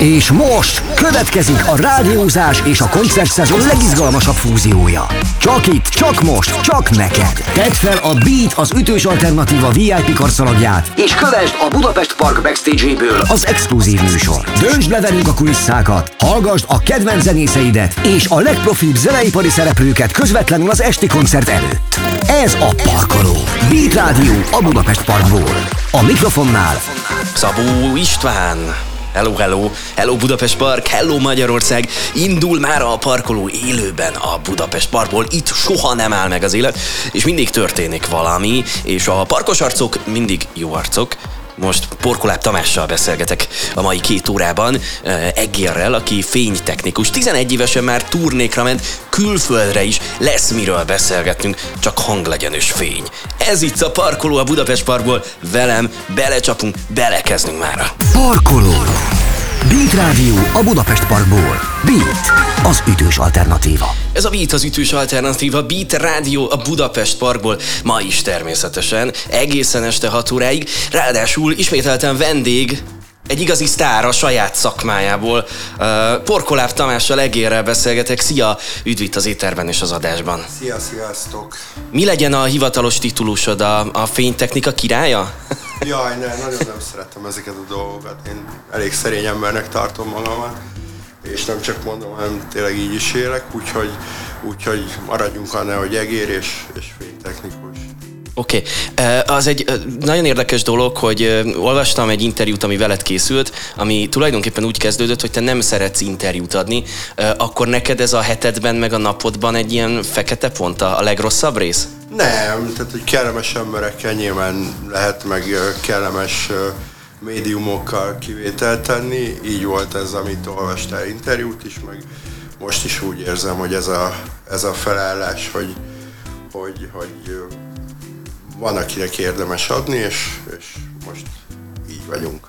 És most következik a rádiózás és a koncertszezon legizgalmasabb fúziója. Csak itt, csak most, csak neked. Tedd fel a Beat az ütős alternatíva VIP karszalagját, és kövesd a Budapest Park backstage-ből az exkluzív műsor. Döntsd le velünk a kulisszákat, hallgasd a kedvenc zenészeidet és a legprofibb zeneipari szereplőket közvetlenül az esti koncert előtt. Ez a Parkoló. Beat Rádió a Budapest Parkból. A mikrofonnál Szabó István. Hello, hello, hello Budapest Park, hello Magyarország, indul már a parkoló élőben a Budapest Parkból, itt soha nem áll meg az élet, és mindig történik valami, és a parkos arcok mindig jó arcok, most Porkoláb Tamással beszélgetek a mai két órában, Egérrel, aki fénytechnikus. 11 évesen már turnékra ment, külföldre is lesz miről beszélgetnünk, csak hanglegyenős fény. Ez itt a Parkoló a Budapest Parkból, velem belecsapunk, belekezdünk már. Parkoló. Beat Rádió a Budapest Parkból. Beat, az ütős alternatíva. Ez a Beat az ütős alternatíva, Beat Rádió a Budapest Parkból, ma is természetesen, egészen este 6 óráig, ráadásul ismételten vendég, egy igazi sztár a saját szakmájából. Uh, Porkoláb Tamással egérrel beszélgetek. Szia! Üdv itt az éterben és az adásban. Szia, sziasztok! Mi legyen a hivatalos titulusod, a, a fénytechnika királya? Jaj, ne, nagyon nem szeretem ezeket a dolgokat. Én elég szerény embernek tartom magamat, és nem csak mondom, hanem tényleg így is élek, úgyhogy, úgyhogy maradjunk annál, hogy egér és, és fénytechnikus. Oké, okay. az egy nagyon érdekes dolog, hogy olvastam egy interjút, ami veled készült, ami tulajdonképpen úgy kezdődött, hogy te nem szeretsz interjút adni, akkor neked ez a hetedben meg a napodban egy ilyen fekete pont a legrosszabb rész? Nem, tehát hogy kellemes emberekkel nyilván lehet meg kellemes médiumokkal kivételt tenni, így volt ez, amit olvastál interjút is, meg most is úgy érzem, hogy ez a, ez a felállás, hogy, hogy, hogy van, akinek érdemes adni, és, és most így vagyunk.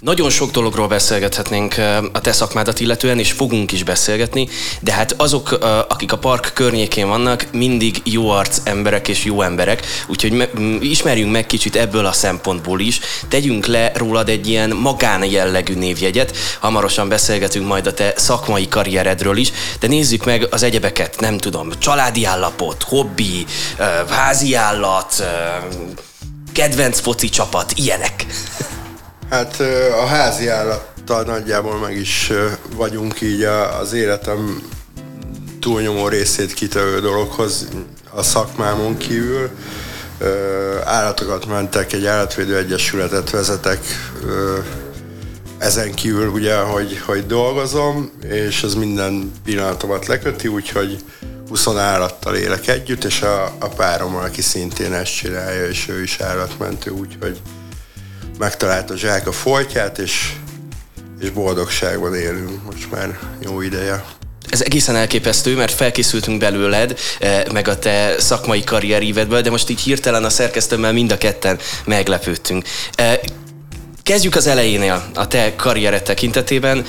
Nagyon sok dologról beszélgethetnénk a te szakmádat illetően, és fogunk is beszélgetni, de hát azok, akik a park környékén vannak, mindig jó arc emberek és jó emberek, úgyhogy me- ismerjünk meg kicsit ebből a szempontból is, tegyünk le rólad egy ilyen magán jellegű névjegyet, hamarosan beszélgetünk majd a te szakmai karrieredről is, de nézzük meg az egyebeket, nem tudom, családi állapot, hobbi, házi állat, kedvenc foci csapat, ilyenek. Hát a házi állattal nagyjából meg is vagyunk így az életem túlnyomó részét kitevő dologhoz a szakmámon kívül. Állatokat mentek, egy állatvédő egyesületet vezetek, ezen kívül ugye, hogy, hogy dolgozom, és ez minden pillanatomat leköti, úgyhogy 20 állattal élek együtt, és a, a párom, aki szintén ezt csinálja, és ő is állatmentő, úgyhogy megtalált a zsák a foltját, és, és boldogságban élünk most már jó ideje. Ez egészen elképesztő, mert felkészültünk belőled, meg a te szakmai karrierívedből, de most így hirtelen a szerkesztőmmel mind a ketten meglepődtünk. Kezdjük az elejénél, a te karriered tekintetében.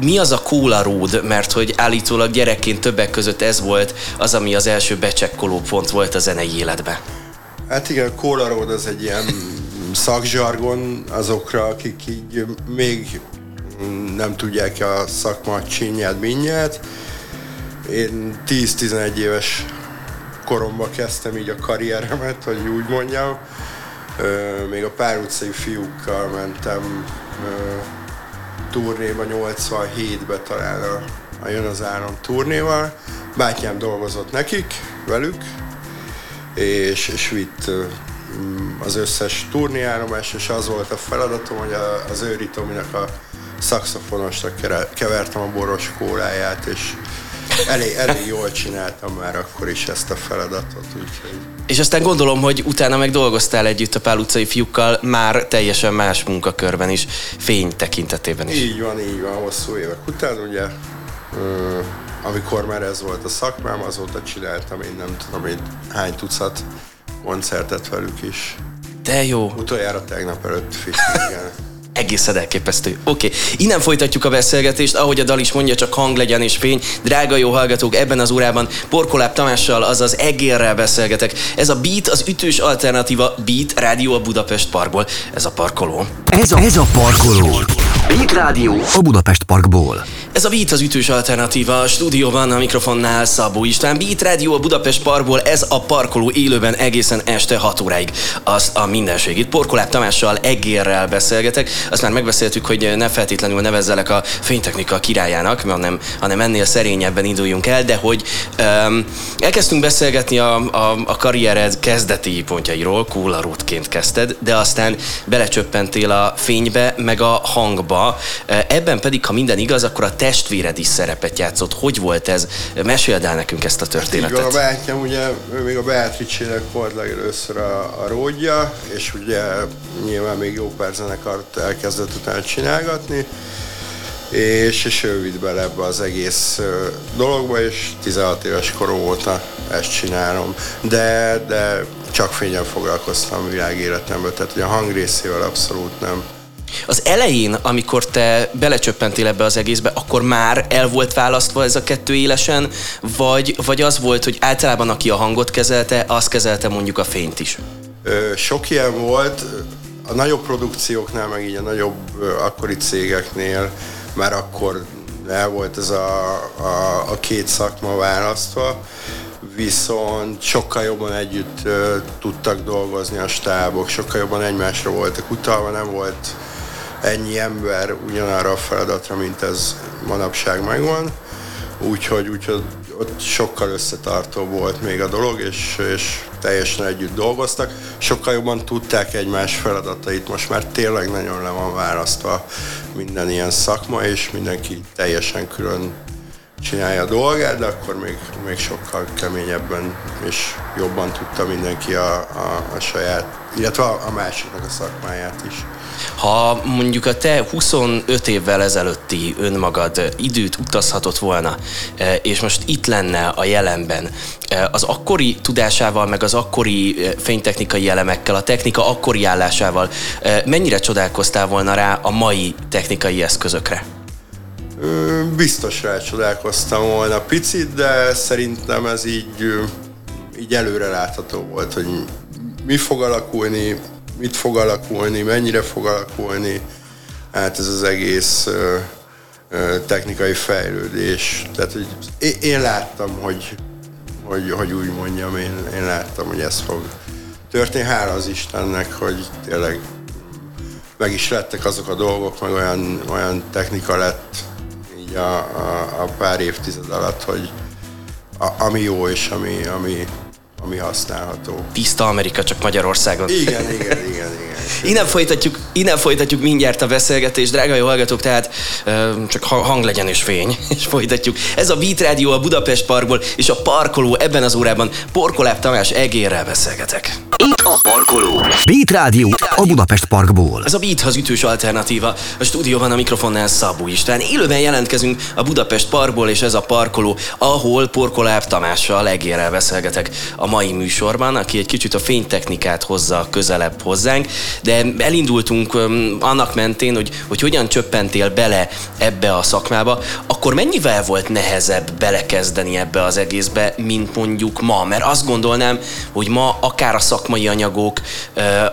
Mi az a Cola Road? Mert hogy állítólag gyerekként többek között ez volt az, ami az első becsekkoló pont volt a zenei életben. Hát igen, Cola Road az egy ilyen szakzsargon azokra, akik így még nem tudják a szakma csinyát, minyát. Én 10-11 éves koromban kezdtem így a karrieremet, hogy úgy mondjam. Még a pár utcai fiúkkal mentem turnéba 87-be talán a, a Jön az Áram turnéval. Bátyám dolgozott nekik, velük, és, és vitt az összes turnéállomás, és az volt a feladatom, hogy az Őri Tominak a szakszofonosra kevertem a boros kóláját, és elég, elég jól csináltam már akkor is ezt a feladatot. Úgyhogy... És aztán gondolom, hogy utána meg dolgoztál együtt a Pál utcai fiúkkal már teljesen más munkakörben is, fény tekintetében is. Így van, így van, hosszú évek után ugye, amikor már ez volt a szakmám, azóta csináltam én nem tudom én hány tucat koncertet velük is. De jó. Utoljára tegnap előtt fitningen. Egészen elképesztő. Oké, okay. innen folytatjuk a beszélgetést, ahogy a dal is mondja, csak hang legyen és fény. Drága jó hallgatók, ebben az órában Porkoláb Tamással, azaz Egérrel beszélgetek. Ez a Beat, az ütős alternatíva Beat Rádió a Budapest Parkból. Ez a parkoló. Ez a, ez a parkoló. Beat Rádió a Budapest Parkból. Ez a Beat az ütős alternatíva, a stúdióban a mikrofonnál Szabó István. Beat Rádió a Budapest Parkból, ez a parkoló élőben egészen este 6 óráig. Az a mindenség. Itt Porkoláb Tamással, Egérrel beszélgetek. Azt már megbeszéltük, hogy ne feltétlenül nevezzelek a fénytechnika királyának, hanem, hanem ennél szerényebben induljunk el, de hogy um, elkezdtünk beszélgetni a, a, a karriered kezdeti pontjairól, kólarútként kezdted, de aztán belecsöppentél a fénybe, meg a hangba. Ebben pedig, ha minden igaz, akkor a testvéred is szerepet játszott. Hogy volt ez? Meséld el nekünk ezt a történetet. Igen, a bátyám ugye, ő még a Beatrice-nek volt legelőször a, a ródja, és ugye nyilván még jó pár zenekart elkezdett utána csinálgatni, és, és ő vitt bele ebbe az egész dologba, és 16 éves korom óta ezt csinálom. De, de csak fényen foglalkoztam világéletemben, tehát a hangrészével abszolút nem. Az elején, amikor te belecsöppentél ebbe az egészbe, akkor már el volt választva ez a kettő élesen, vagy, vagy az volt, hogy általában aki a hangot kezelte, az kezelte mondjuk a fényt is? Sok ilyen volt, a nagyobb produkcióknál, meg így a nagyobb akkori cégeknél már akkor el volt ez a, a, a két szakma választva, viszont sokkal jobban együtt tudtak dolgozni a stábok, sokkal jobban egymásra voltak utalva, nem volt ennyi ember ugyanarra a feladatra, mint ez manapság megvan. Úgyhogy, úgyhogy ott sokkal összetartó volt még a dolog, és, és teljesen együtt dolgoztak. Sokkal jobban tudták egymás feladatait, most már tényleg nagyon le van választva minden ilyen szakma, és mindenki teljesen külön csinálja a dolgát, de akkor még, még sokkal keményebben és jobban tudta mindenki a, a, a saját, illetve a, a másiknak a szakmáját is. Ha mondjuk a te 25 évvel ezelőtti önmagad időt utazhatott volna, e, és most itt lenne a jelenben, e, az akkori tudásával, meg az akkori e, fénytechnikai elemekkel, a technika akkori állásával, mennyire csodálkoztál volna rá a mai technikai eszközökre? Biztos rácsodálkoztam volna picit, de szerintem ez így, így előre látható volt, hogy mi fog alakulni, mit fog alakulni, mennyire fog alakulni. Hát ez az egész technikai fejlődés. Tehát, hogy én, én láttam, hogy, hogy, hogy úgy mondjam, én, én láttam, hogy ez fog történni. Hála az Istennek, hogy tényleg meg is lettek azok a dolgok, meg olyan, olyan technika lett így a, a, a pár évtized alatt, hogy a, ami jó és ami, ami, ami használható. Tiszta Amerika, csak Magyarországon. Igen, igen, igen, igen. Innen folytatjuk, innen folytatjuk mindjárt a beszélgetést, drága jó hallgatók, tehát csak hang legyen és fény, és folytatjuk. Ez a Beat Rádió a Budapest Parkból, és a parkoló ebben az órában Porkoláb Tamás egérrel beszélgetek. Itt a parkoló. Beat Rádió a Budapest Parkból. Ez a Beat az ütős alternatíva. A stúdióban a mikrofonnál Szabó István. Élőben jelentkezünk a Budapest Parkból, és ez a parkoló, ahol Porkoláb Tamással egérrel beszélgetek a mai műsorban, aki egy kicsit a fénytechnikát hozza közelebb hozzánk, de elindultunk annak mentén, hogy, hogy hogyan csöppentél bele ebbe a szakmába, akkor mennyivel volt nehezebb belekezdeni ebbe az egészbe, mint mondjuk ma? Mert azt gondolnám, hogy ma akár a szakmai anyagok,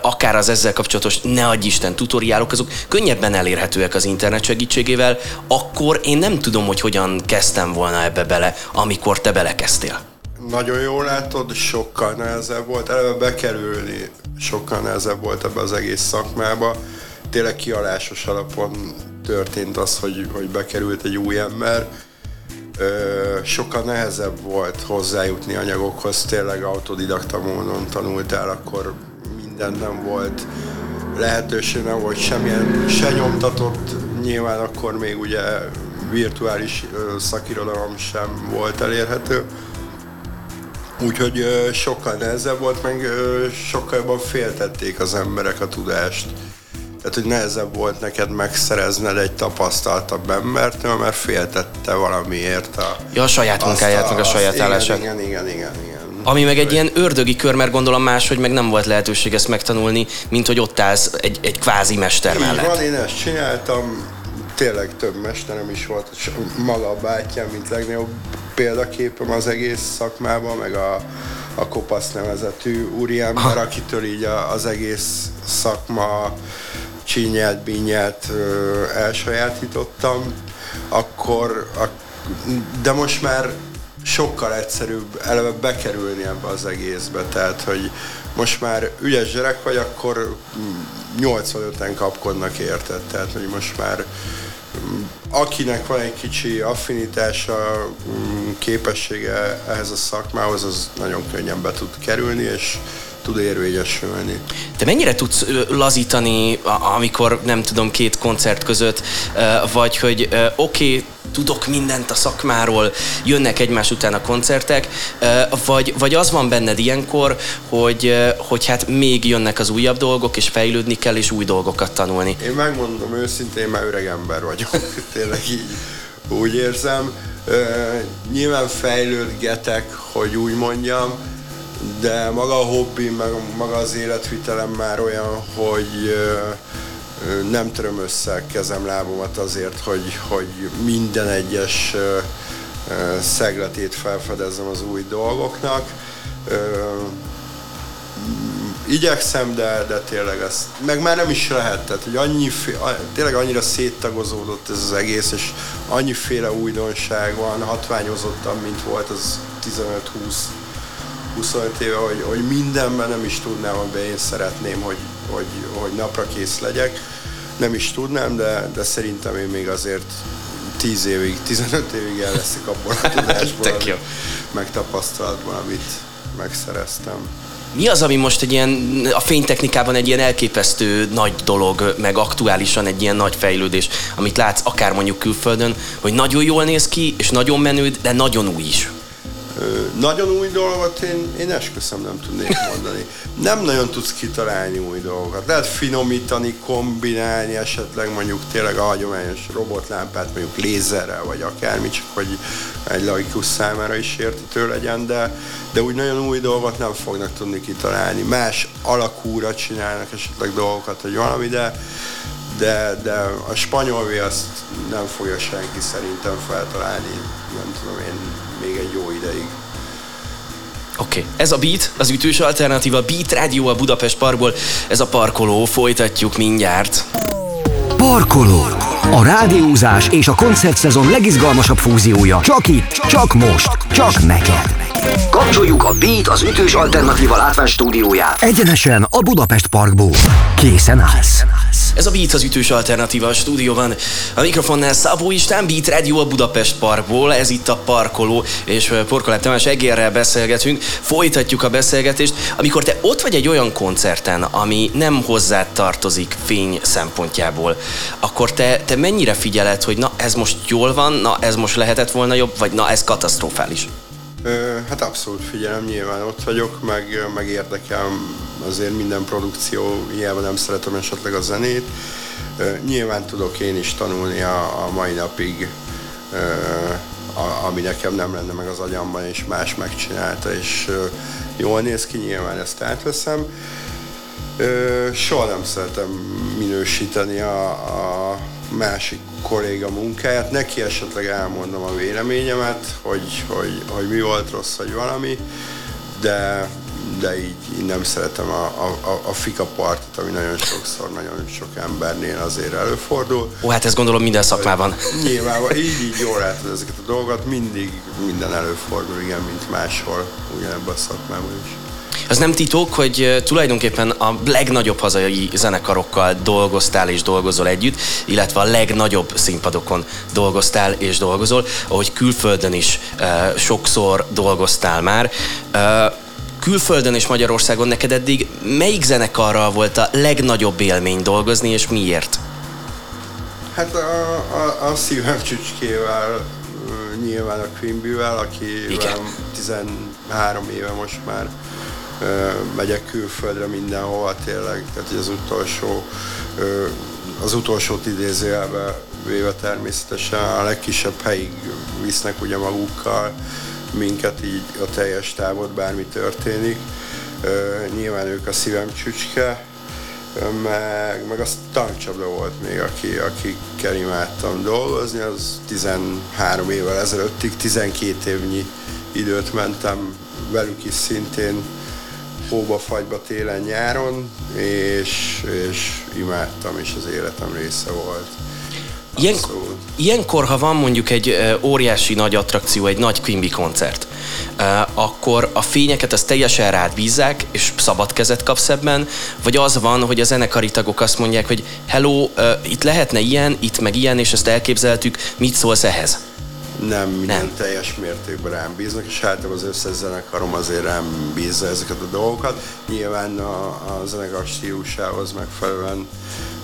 akár az ezzel kapcsolatos, ne adj Isten, tutoriálok, azok könnyebben elérhetőek az internet segítségével, akkor én nem tudom, hogy hogyan kezdtem volna ebbe bele, amikor te belekezdtél. Nagyon jól látod, sokkal nehezebb volt. Eleve bekerülni sokkal nehezebb volt ebbe az egész szakmába. Tényleg kialásos alapon történt az, hogy, hogy bekerült egy új ember. Ö, sokkal nehezebb volt hozzájutni anyagokhoz, tényleg autodidakta módon tanultál, akkor minden nem volt lehetőség, nem volt semmilyen, se nyomtatott, nyilván akkor még ugye virtuális szakirodalom sem volt elérhető. Úgyhogy sokkal nehezebb volt, meg sokkal jobban féltették az emberek a tudást. Tehát, hogy nehezebb volt neked megszerezned egy tapasztaltabb embertől, mert féltette valamiért a... Ja, a saját munkáját, meg a saját állását. Igen, igen, igen, igen. Ami meg egy ilyen ördögi kör, mert gondolom más, hogy meg nem volt lehetőség ezt megtanulni, mint hogy ott állsz egy, egy kvázi mester mellett. Van, én ezt csináltam, tényleg több mesterem is volt, és maga a bátyám, mint legnagyobb példaképem az egész szakmában, meg a, a Kopasz nevezetű úriember, akitől így az egész szakma csínyelt, bínyelt elsajátítottam, akkor, de most már sokkal egyszerűbb eleve bekerülni ebbe az egészbe, tehát hogy most már ügyes gyerek vagy, akkor 85-en kapkodnak érted, tehát hogy most már akinek van egy kicsi affinitása, képessége ehhez a szakmához, az nagyon könnyen be tud kerülni, és tud érvényesülni. Te mennyire tudsz lazítani, amikor nem tudom, két koncert között, vagy hogy oké, okay, tudok mindent a szakmáról, jönnek egymás után a koncertek, vagy, vagy az van benned ilyenkor, hogy, hogy hát még jönnek az újabb dolgok, és fejlődni kell, és új dolgokat tanulni? Én megmondom őszintén, már öreg ember vagyok, tényleg így úgy érzem. Nyilván fejlődgetek, hogy úgy mondjam, de maga a hobbi, meg maga az életvitelem már olyan, hogy nem töröm össze kezem lábomat azért, hogy, hogy minden egyes szegletét felfedezem az új dolgoknak. Igyekszem, de, de tényleg ez, meg már nem is lehet, tehát hogy annyi, tényleg annyira széttagozódott ez az egész, és annyiféle újdonság van, hatványozottan, mint volt az 15-20 25 éve, hogy, hogy mindenben nem is tudnám, amiben én szeretném, hogy, hogy, hogy napra kész legyek. Nem is tudnám, de, de szerintem én még azért 10 évig, 15 évig el leszek abból a tudásból, amit, megtapasztalatban, amit megszereztem. Mi az, ami most egy ilyen, a fénytechnikában egy ilyen elképesztő nagy dolog, meg aktuálisan egy ilyen nagy fejlődés, amit látsz akár mondjuk külföldön, hogy nagyon jól néz ki, és nagyon menő, de nagyon új is? Nagyon új dolgot én, én esküszöm nem tudnék mondani. Nem nagyon tudsz kitalálni új dolgokat. Lehet finomítani, kombinálni, esetleg mondjuk tényleg a hagyományos robotlámpát mondjuk lézerrel, vagy akármi, csak hogy egy laikus számára is értető legyen, de, de úgy nagyon új dolgot nem fognak tudni kitalálni. Más alakúra csinálnak esetleg dolgokat, vagy valami, de, de, de a spanyol azt nem fogja senki szerintem feltalálni, nem tudom én, még egy jó ideig. Oké, okay. ez a Beat, az ütős alternatíva Beat Radio a Budapest Parkból. Ez a parkoló, folytatjuk mindjárt. Parkoló. A rádiózás és a koncertszezon legizgalmasabb fúziója. Csak itt, csak most, csak neked. Kapcsoljuk a Beat az ütős alternatíva látvány stúdióját. Egyenesen a Budapest Parkból. Készen állsz. Ez a Beat az ütős alternatíva a stúdióban. A mikrofonnál Szabó István, Beat Radio a Budapest Parkból. Ez itt a parkoló, és Porkolát Tamás Egérrel beszélgetünk. Folytatjuk a beszélgetést. Amikor te ott vagy egy olyan koncerten, ami nem hozzád tartozik fény szempontjából, akkor te, te mennyire figyeled, hogy na ez most jól van, na ez most lehetett volna jobb, vagy na ez katasztrofális? Hát abszolút figyelem, nyilván ott vagyok, meg, meg érdekel azért minden produkció, hiába nem szeretem esetleg a zenét. Nyilván tudok én is tanulni a, a mai napig, a, ami nekem nem lenne meg az agyamban, és más megcsinálta, és jól néz ki, nyilván ezt átveszem. Soha nem szeretem minősíteni a, a másik kolléga munkáját, neki esetleg elmondom a véleményemet, hogy, hogy, hogy mi volt rossz, vagy valami, de, de így, nem szeretem a, a, a fika partit, ami nagyon sokszor, nagyon sok embernél azért előfordul. Ó, hát ezt gondolom minden szakmában. Nyilván, így, így jól látod ezeket a dolgokat, mindig minden előfordul, igen, mint máshol, ugyanebben a szakmában is. Az nem titok, hogy tulajdonképpen a legnagyobb hazai zenekarokkal dolgoztál és dolgozol együtt, illetve a legnagyobb színpadokon dolgoztál és dolgozol, ahogy külföldön is uh, sokszor dolgoztál már. Uh, külföldön és Magyarországon neked eddig melyik zenekarral volt a legnagyobb élmény dolgozni, és miért? Hát a, a, a szívem csücskével, nyilván a Quimby-vel, akivel 13 éve most már megyek külföldre mindenhova tényleg, tehát az utolsó, az utolsót idézőjelbe véve természetesen a legkisebb helyig visznek ugye magukkal, minket így a teljes távot, bármi történik. Nyilván ők a szívem csücske, meg, meg az tankcsapda volt még, aki, akikkel imádtam dolgozni, az 13 évvel ezelőttig 12 évnyi időt mentem velük is szintén hóba, fagyba, télen, nyáron, és, és imádtam, és az életem része volt. Ilyen, ilyenkor, ha van mondjuk egy óriási nagy attrakció, egy nagy Quimby koncert, akkor a fényeket az teljesen rád bízzák, és szabad kezet kapsz ebben, vagy az van, hogy a zenekari tagok azt mondják, hogy hello, itt lehetne ilyen, itt meg ilyen, és ezt elképzeltük, mit szólsz ehhez? Nem minden nem. teljes mértékben rám bíznak, és általában az összes zenekarom azért rám bízza ezeket a dolgokat. Nyilván a, a zenekar stílusához megfelelően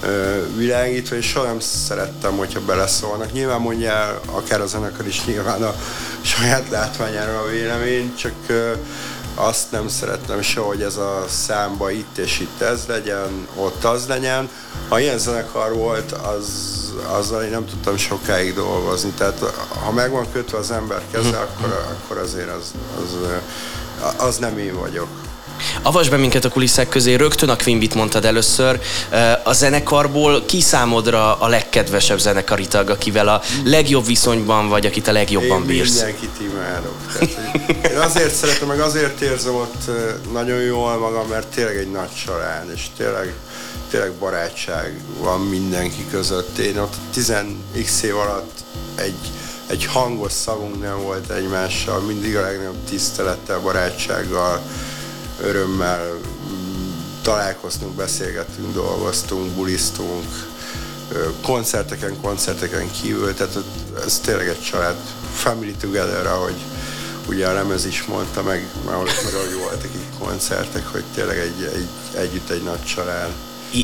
ö, világítva, és soha nem szerettem, hogyha beleszólnak. Nyilván mondja akár a zenekar is nyilván a saját látványára a vélemény, csak ö, azt nem szerettem soha, hogy ez a számba itt és itt ez legyen, ott az legyen. Ha ilyen zenekar volt, az, azzal én nem tudtam sokáig dolgozni. Tehát ha meg van kötve az ember keze, mhm. akkor, akkor azért az, az, az nem én vagyok. Avasd be minket a kulisszák közé, rögtön a Quimbit mondtad először. A zenekarból ki számodra a legkedvesebb zenekari tag, akivel a legjobb viszonyban vagy, akit a legjobban én bírsz? mindenkit imádok. Tehát, én azért szeretem, meg azért érzem ott nagyon jól magam, mert tényleg egy nagy család, és tényleg, tényleg barátság van mindenki között. Én ott 10x év alatt egy, egy hangos szavunk nem volt egymással, mindig a legnagyobb tisztelettel, barátsággal, örömmel találkoztunk, beszélgettünk, dolgoztunk, bulisztunk, koncerteken, koncerteken kívül, tehát ez tényleg egy család, family together, ahogy ugye a lemez is mondta, meg, meg ahogy voltak így koncertek, hogy tényleg egy, egy, együtt egy nagy család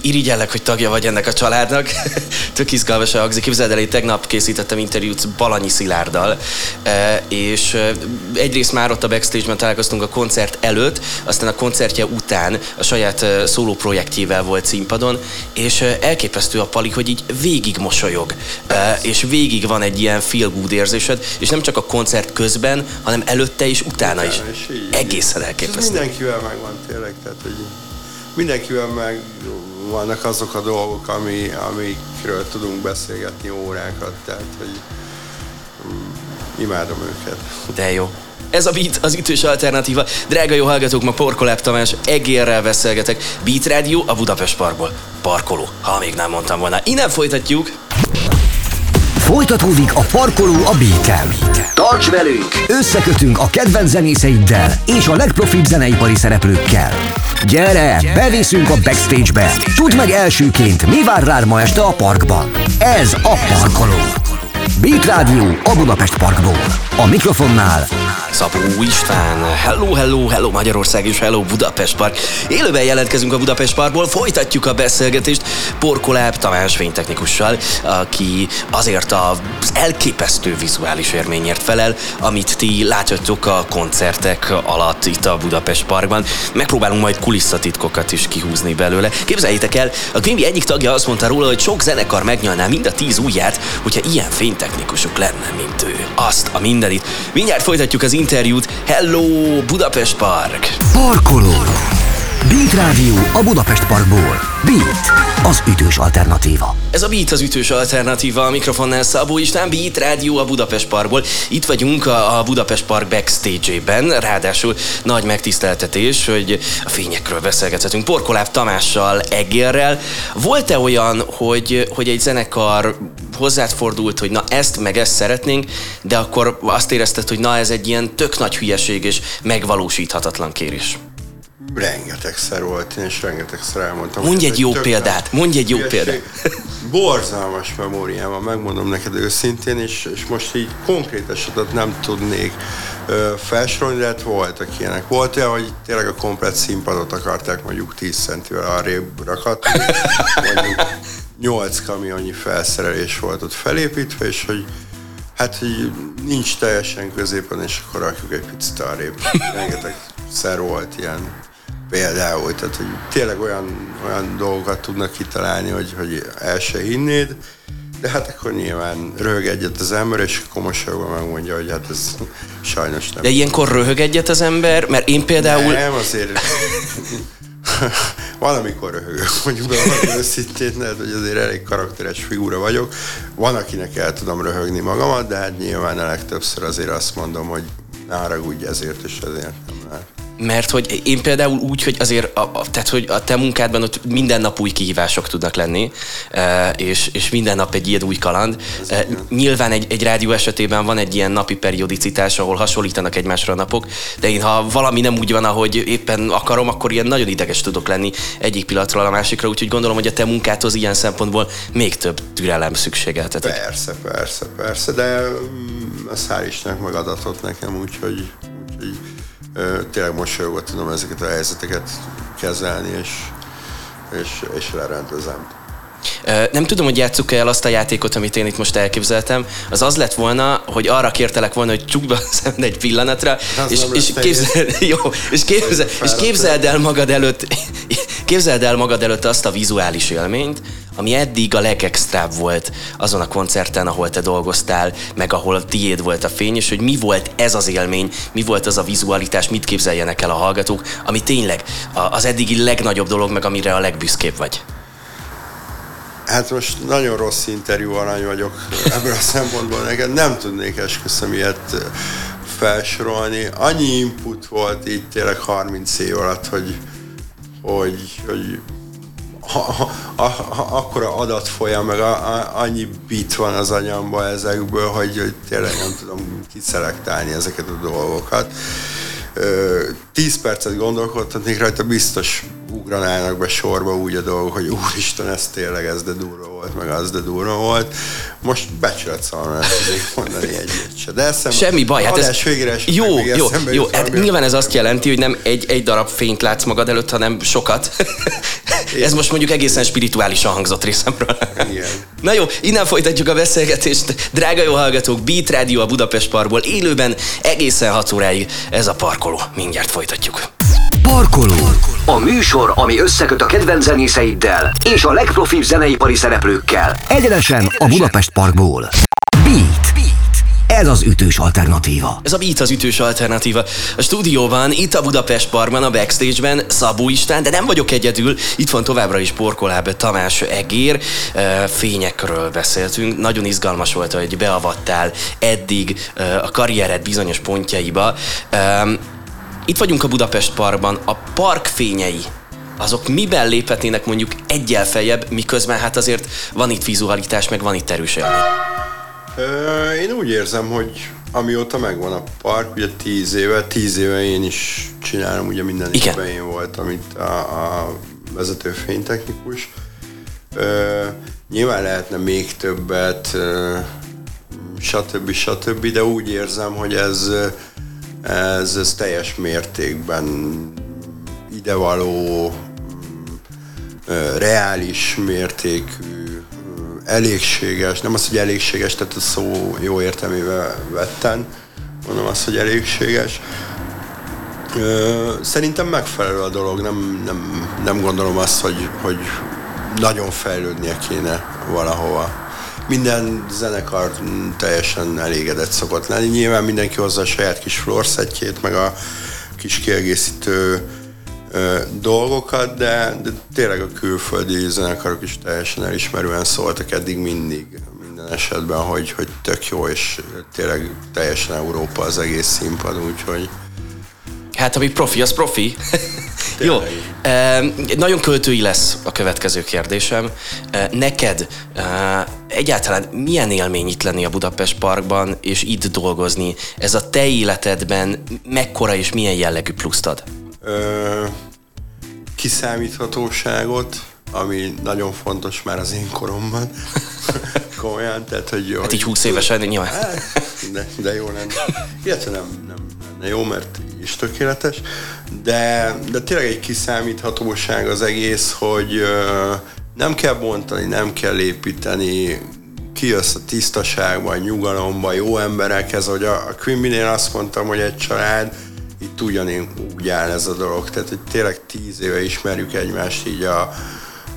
irigyellek, hogy tagja vagy ennek a családnak. Tök izgalmas hangzik. Képzeld el, én tegnap készítettem interjút Balanyi Szilárddal, e, és e, egyrészt már ott a backstage-ben találkoztunk a koncert előtt, aztán a koncertje után a saját e, szóló projektjével volt színpadon, és elképesztő a pali, hogy így végig mosolyog, és végig van egy ilyen feel good érzésed, és nem csak a koncert közben, hanem előtte és utána, utána is. is így, Egészen elképesztő. Ez mindenkivel megvan tényleg, tehát hogy mindenkivel meg vannak azok a dolgok, ami, amikről tudunk beszélgetni órákat, tehát hogy um, imádom őket. De jó. Ez a Beat, az ütős alternatíva. Drága jó hallgatók, ma Porkoláb Tamás egérrel beszélgetek. Beat Radio a Budapest Parkból. Parkoló, ha még nem mondtam volna. Innen folytatjuk. Folytatódik a parkoló a Beaten. Tarts velünk! Összekötünk a kedvenc zenészeiddel és a legprofibb zeneipari szereplőkkel. Gyere, beviszünk a backstage-be! Tudd meg elsőként, mi vár rád ma este a parkban. Ez a Parkoló. Beat Rádió a Budapest Parkból. A mikrofonnál Szabó István. Hello, hello, hello Magyarország és hello Budapest Park. Élőben jelentkezünk a Budapest Parkból, folytatjuk a beszélgetést Porkoláb Tamás fénytechnikussal, aki azért az elképesztő vizuális élményért felel, amit ti láthattok a koncertek alatt itt a Budapest Parkban. Megpróbálunk majd kulisszatitkokat is kihúzni belőle. Képzeljétek el, a Quimby egyik tagja azt mondta róla, hogy sok zenekar megnyalná mind a tíz ujját, hogyha ilyen fénytechnikusok lenne, mint ő. Azt a mindenit. Mindjárt folytatjuk az interjút. Hello, Budapest Park! Parkoló! Beat Rádió a Budapest Parkból. Beat, az ütős alternatíva. Ez a Beat az ütős alternatíva, a mikrofonnál Szabó István, Beat Rádió a Budapest Parkból. Itt vagyunk a Budapest Park backstage-ében, ráadásul nagy megtiszteltetés, hogy a fényekről beszélgethetünk Porkoláb Tamással, Egérrel. Volt-e olyan, hogy, hogy egy zenekar hozzád fordult, hogy na ezt meg ezt szeretnénk, de akkor azt érezted, hogy na ez egy ilyen tök nagy hülyeség és megvalósíthatatlan kérés? Rengetegszer volt, én és rengetegszer elmondtam. Mondj egy jó példát, mondj egy jó példát. Borzalmas memóriám van, megmondom neked őszintén, és, és most így konkrét esetet nem tudnék ö, felsorolni, de hát voltak ilyenek. Volt olyan, hogy tényleg a komplet színpadot akarták mondjuk 10 centivel arrébb rakatni, mondjuk 8 kamionnyi felszerelés volt ott felépítve, és hogy hát, hogy nincs teljesen középen, és akkor rakjuk egy picit arrébb. Rengeteg szer volt ilyen például, tehát hogy tényleg olyan, olyan dolgokat tudnak kitalálni, hogy, hogy el se hinnéd, de hát akkor nyilván röhög egyet az ember, és akkor mosolyogva megmondja, hogy hát ez sajnos nem. De ilyenkor röhög egyet az ember, mert én például... Nem, azért valamikor röhögök, mondjuk be őszintén, lehet, hogy azért elég karakteres figura vagyok. Van, akinek el tudom röhögni magamat, de hát nyilván a legtöbbször azért azt mondom, hogy ne haragudj ezért és ezért nem lehet. Mert hogy én például úgy, hogy azért, a, a, tehát hogy a te munkádban ott minden nap új kihívások tudnak lenni, e, és, és minden nap egy ilyen új kaland. E, nyilván egy, egy rádió esetében van egy ilyen napi periodicitás, ahol hasonlítanak egymásra a napok, de én ha valami nem úgy van, ahogy éppen akarom, akkor ilyen nagyon ideges tudok lenni egyik pillanatról a másikra, úgyhogy gondolom, hogy a te munkádhoz ilyen szempontból még több türelem szükségeltetik. Persze, persze, persze, de mm, a szár Istennek meg adatot nekem, úgyhogy, úgyhogy tényleg mosolyogva tudom ezeket a helyzeteket kezelni, és, és, és lerendezem. Nem tudom, hogy játsszuk el azt a játékot, amit én itt most elképzeltem. Az az lett volna, hogy arra kértelek volna, hogy csukd be a szemed egy pillanatra, és, és, képzel, jó, és, képzel, és képzeld el magad előtt, képzeld el magad előtt azt a vizuális élményt, ami eddig a legextrább volt azon a koncerten, ahol te dolgoztál, meg ahol a tiéd volt a fény, és hogy mi volt ez az élmény, mi volt az a vizualitás, mit képzeljenek el a hallgatók, ami tényleg az eddigi legnagyobb dolog, meg amire a legbüszkébb vagy. Hát most nagyon rossz interjú alany vagyok ebből a szempontból. Neked nem tudnék esküszöm ilyet felsorolni. Annyi input volt itt tényleg 30 év alatt, hogy, hogy, hogy ha, ha, ha, akkora adatfolyam, meg a, a, annyi bit van az anyamban ezekből, hogy, hogy tényleg nem tudom kiszelektálni ezeket a dolgokat. 10 percet gondolkodhatnék rajta, biztos ugranának be sorba úgy a dolgok, hogy úristen, ez tényleg ez de durva volt, meg az de durva volt. Most becsület szalma tudnék mondani egyet se. De eszem, Semmi baj, hát ez végére jó, jó, jó. Hát nyilván ez azt jelenti, hogy nem egy, egy darab fényt látsz magad előtt, hanem sokat. Ez most mondjuk egészen spirituálisan hangzott részemről. Igen. Na jó, innen folytatjuk a beszélgetést. Drága jó hallgatók, Beat Radio a Budapest Parkból élőben egészen 6 óráig ez a parkoló. Mindjárt folytatjuk. Parkoló. A műsor, ami összeköt a kedvenc zenészeiddel és a legprofibb zeneipari szereplőkkel. Egyenesen a Budapest Parkból. Beat. Ez az ütős alternatíva. Ez a Beat az ütős alternatíva. A stúdióban, itt a Budapest Parkban, a backstage-ben Szabó István, de nem vagyok egyedül. Itt van továbbra is Porkoláb Tamás Egér. Fényekről beszéltünk. Nagyon izgalmas volt, hogy beavattál eddig a karriered bizonyos pontjaiba. Itt vagyunk a Budapest Parkban, a park fényei azok miben léphetnének mondjuk egyel feljebb, miközben hát azért van itt vizualitás, meg van itt erős élmény? Én úgy érzem, hogy amióta megvan a park, ugye tíz éve, tíz éve én is csinálom, ugye minden Igen. évben én voltam itt a, a vezető fénytechnikus. Ö, nyilván lehetne még többet, ö, stb. stb., de úgy érzem, hogy ez ez, ez teljes mértékben idevaló, reális mértékű, elégséges, nem az, hogy elégséges, tehát a szó jó értelmével vetten, mondom azt, hogy elégséges. Szerintem megfelelő a dolog, nem, nem, nem gondolom azt, hogy, hogy nagyon fejlődnie kéne valahova minden zenekar teljesen elégedett szokott lenni. Nyilván mindenki hozza a saját kis florszetjét, meg a kis kiegészítő ö, dolgokat, de, de tényleg a külföldi zenekarok is teljesen elismerően szóltak eddig mindig, minden esetben, hogy, hogy tök jó, és tényleg teljesen Európa az egész színpad, úgyhogy Hát ami profi, az profi. Jó. E, nagyon költői lesz a következő kérdésem. E, neked e, egyáltalán milyen élmény itt lenni a Budapest Parkban, és itt dolgozni? Ez a te életedben mekkora és milyen jellegű pluszt ad? Ö, kiszámíthatóságot, ami nagyon fontos már az én koromban. Komolyan, tehát hogy jó. Hát így 20 évesen nyilván. Hát, de, de jó lenne. Illetve nem, nem lenne jó, mert is tökéletes, de, de tényleg egy kiszámíthatóság az egész, hogy uh, nem kell bontani, nem kell építeni, kijössz a tisztaságban, nyugalomba, jó emberekhez, hogy a, a Quimby-nél azt mondtam, hogy egy család, itt ugyanígy úgy áll ez a dolog, tehát hogy tényleg tíz éve ismerjük egymást így a,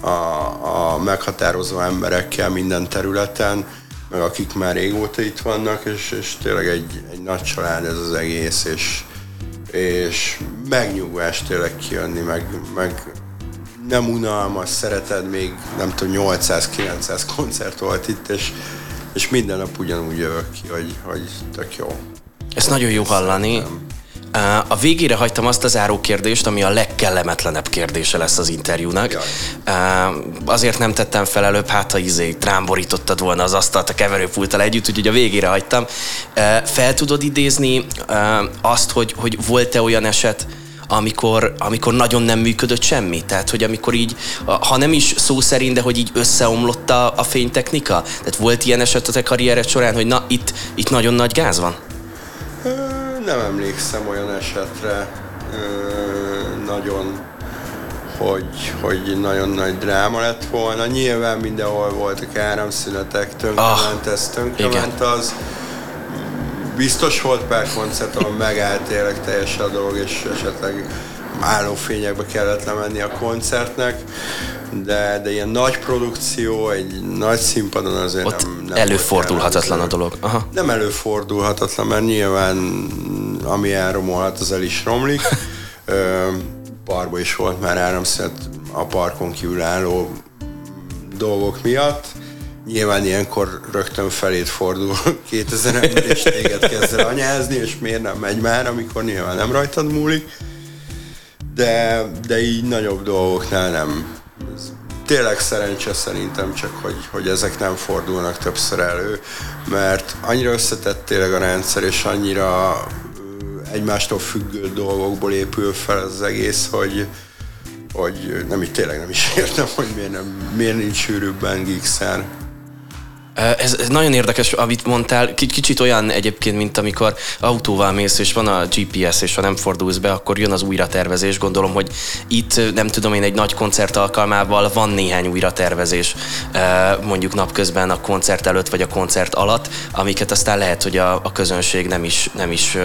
a, a meghatározó emberekkel minden területen, meg akik már régóta itt vannak, és, és tényleg egy, egy nagy család ez az egész, és, és megnyugvás tényleg kijönni, meg, meg nem unalmas, szereted még, nem tudom, 800-900 koncert volt itt, és, és minden nap ugyanúgy jövök ki, hogy, hogy tök jó. Ez nagyon jó hallani. A végére hagytam azt a záró kérdést, ami a legkellemetlenebb kérdése lesz az interjúnak. Jaj. Azért nem tettem fel előbb, hát ha izé trámborítottad volna az asztalt a keverőpulttal együtt, úgyhogy a végére hagytam. Fel tudod idézni azt, hogy, hogy volt-e olyan eset, amikor, amikor nagyon nem működött semmi. Tehát, hogy amikor így, ha nem is szó szerint, de hogy így összeomlott a, a fénytechnika? Tehát volt ilyen eset a karriered során, hogy na, itt, itt nagyon nagy gáz van? Nem emlékszem olyan esetre nagyon, hogy, hogy nagyon nagy dráma lett volna. Nyilván mindenhol voltak áramszünetek, tönkrement ah, ez, tönkrement az biztos volt pár koncert, ahol megállt tényleg teljesen a dolog, és esetleg állófényekbe kellett lemenni a koncertnek, de, de ilyen nagy produkció, egy nagy színpadon azért Ott nem, nem előfordulhatatlan a dolog. Aha. Nem előfordulhatatlan, mert nyilván ami elromolhat, az el is romlik. Parba is volt már áramszünet a parkon kívül álló dolgok miatt nyilván ilyenkor rögtön felét fordul 2000 ember, és téged kezd el anyázni, és miért nem megy már, amikor nyilván nem rajtad múlik. De, de így nagyobb dolgoknál nem. Ez tényleg szerencse szerintem csak, hogy, hogy ezek nem fordulnak többször elő, mert annyira összetett tényleg a rendszer, és annyira egymástól függő dolgokból épül fel az egész, hogy, hogy nem, tényleg nem is értem, hogy miért, nem, miért nincs sűrűbben Geekszer. Ez, ez nagyon érdekes, amit mondtál. Kicsit olyan egyébként, mint amikor autóval mész, és van a GPS, és ha nem fordulsz be, akkor jön az újratervezés. Gondolom, hogy itt, nem tudom én, egy nagy koncert alkalmával van néhány újratervezés, mondjuk napközben a koncert előtt, vagy a koncert alatt, amiket aztán lehet, hogy a, a közönség nem is, nem is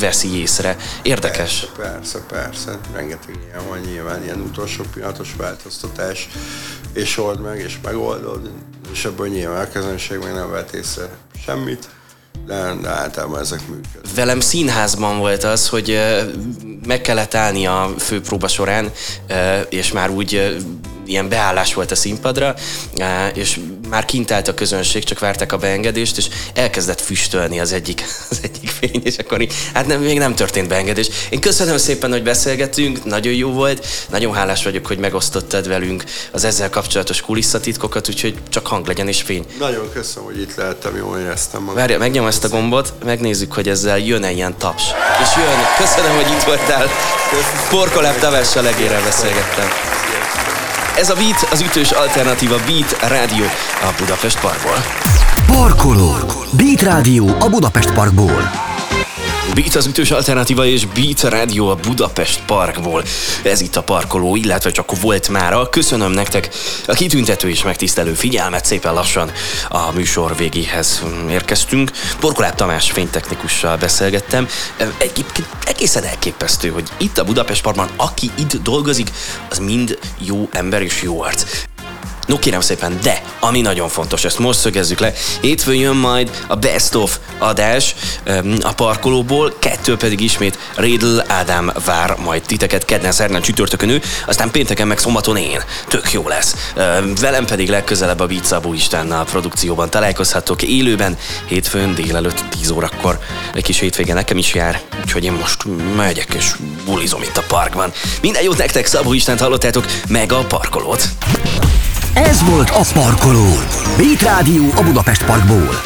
veszi észre. Érdekes. Persze, persze, persze. Rengeteg ilyen van nyilván, ilyen utolsó pillanatos változtatás, és old meg, és megoldod és ebből nyilván a közönség még nem vett észre semmit, de, de általában ezek működnek. Velem színházban volt az, hogy meg kellett állni a főpróba során, és már úgy ilyen beállás volt a színpadra, és már kint állt a közönség, csak várták a beengedést, és elkezdett füstölni az egyik, az egyik fény, és akkor így, hát nem, még nem történt beengedés. Én köszönöm szépen, hogy beszélgetünk, nagyon jó volt, nagyon hálás vagyok, hogy megosztottad velünk az ezzel kapcsolatos kulisszatitkokat, úgyhogy csak hang legyen és fény. Nagyon köszönöm, hogy itt lehettem, jól éreztem magam. Várja, megnyom ezt a gombot, megnézzük, hogy ezzel jön-e ilyen taps. És jön, köszönöm, hogy itt voltál. Porkoláp Tavással legére beszélgettem. Ez a Beat, az ütős alternatíva Beat Rádió a Budapest Parkból. Parkoló. Beat Rádió a Budapest Parkból. Beat az ütős alternatíva és Beat Rádió a Budapest Parkból. Ez itt a parkoló, illetve csak volt mára. Köszönöm nektek a kitüntető és megtisztelő figyelmet. Szépen lassan a műsor végéhez érkeztünk. Porkolát Tamás fénytechnikussal beszélgettem. Egyébként egészen elképesztő, hogy itt a Budapest Parkban, aki itt dolgozik, az mind jó ember és jó arc. No kérem szépen, de ami nagyon fontos, ezt most szögezzük le, hétfőn jön majd a Best of adás a parkolóból, kettő pedig ismét Rédl Ádám vár majd titeket kedden, szerdán, csütörtökön ő, aztán pénteken meg szombaton én. Tök jó lesz. Velem pedig legközelebb a Szabó Istennel produkcióban találkozhatok élőben, hétfőn délelőtt 10 órakor. Egy kis hétvége nekem is jár, úgyhogy én most megyek és bulizom itt a parkban. Minden jót nektek, Szabó Istent hallottátok, meg a parkolót. Ez volt a Parkoló. Beat Rádió a Budapest Parkból.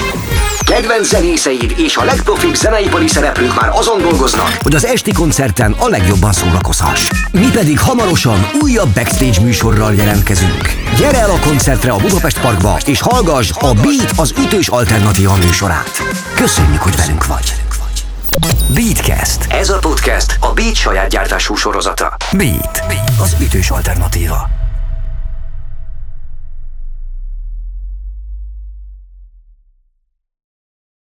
Kedvenc zenészeid és a legprofibb zeneipari szereplők már azon dolgoznak, hogy az esti koncerten a legjobban szórakozhass. Mi pedig hamarosan újabb backstage műsorral jelentkezünk. Gyere el a koncertre a Budapest Parkba, és hallgass a Beat az ütős alternatíva műsorát. Köszönjük, hogy velünk vagy. Beatcast. Ez a podcast a Beat saját gyártású sorozata. Beat, Beat az ütős alternatíva.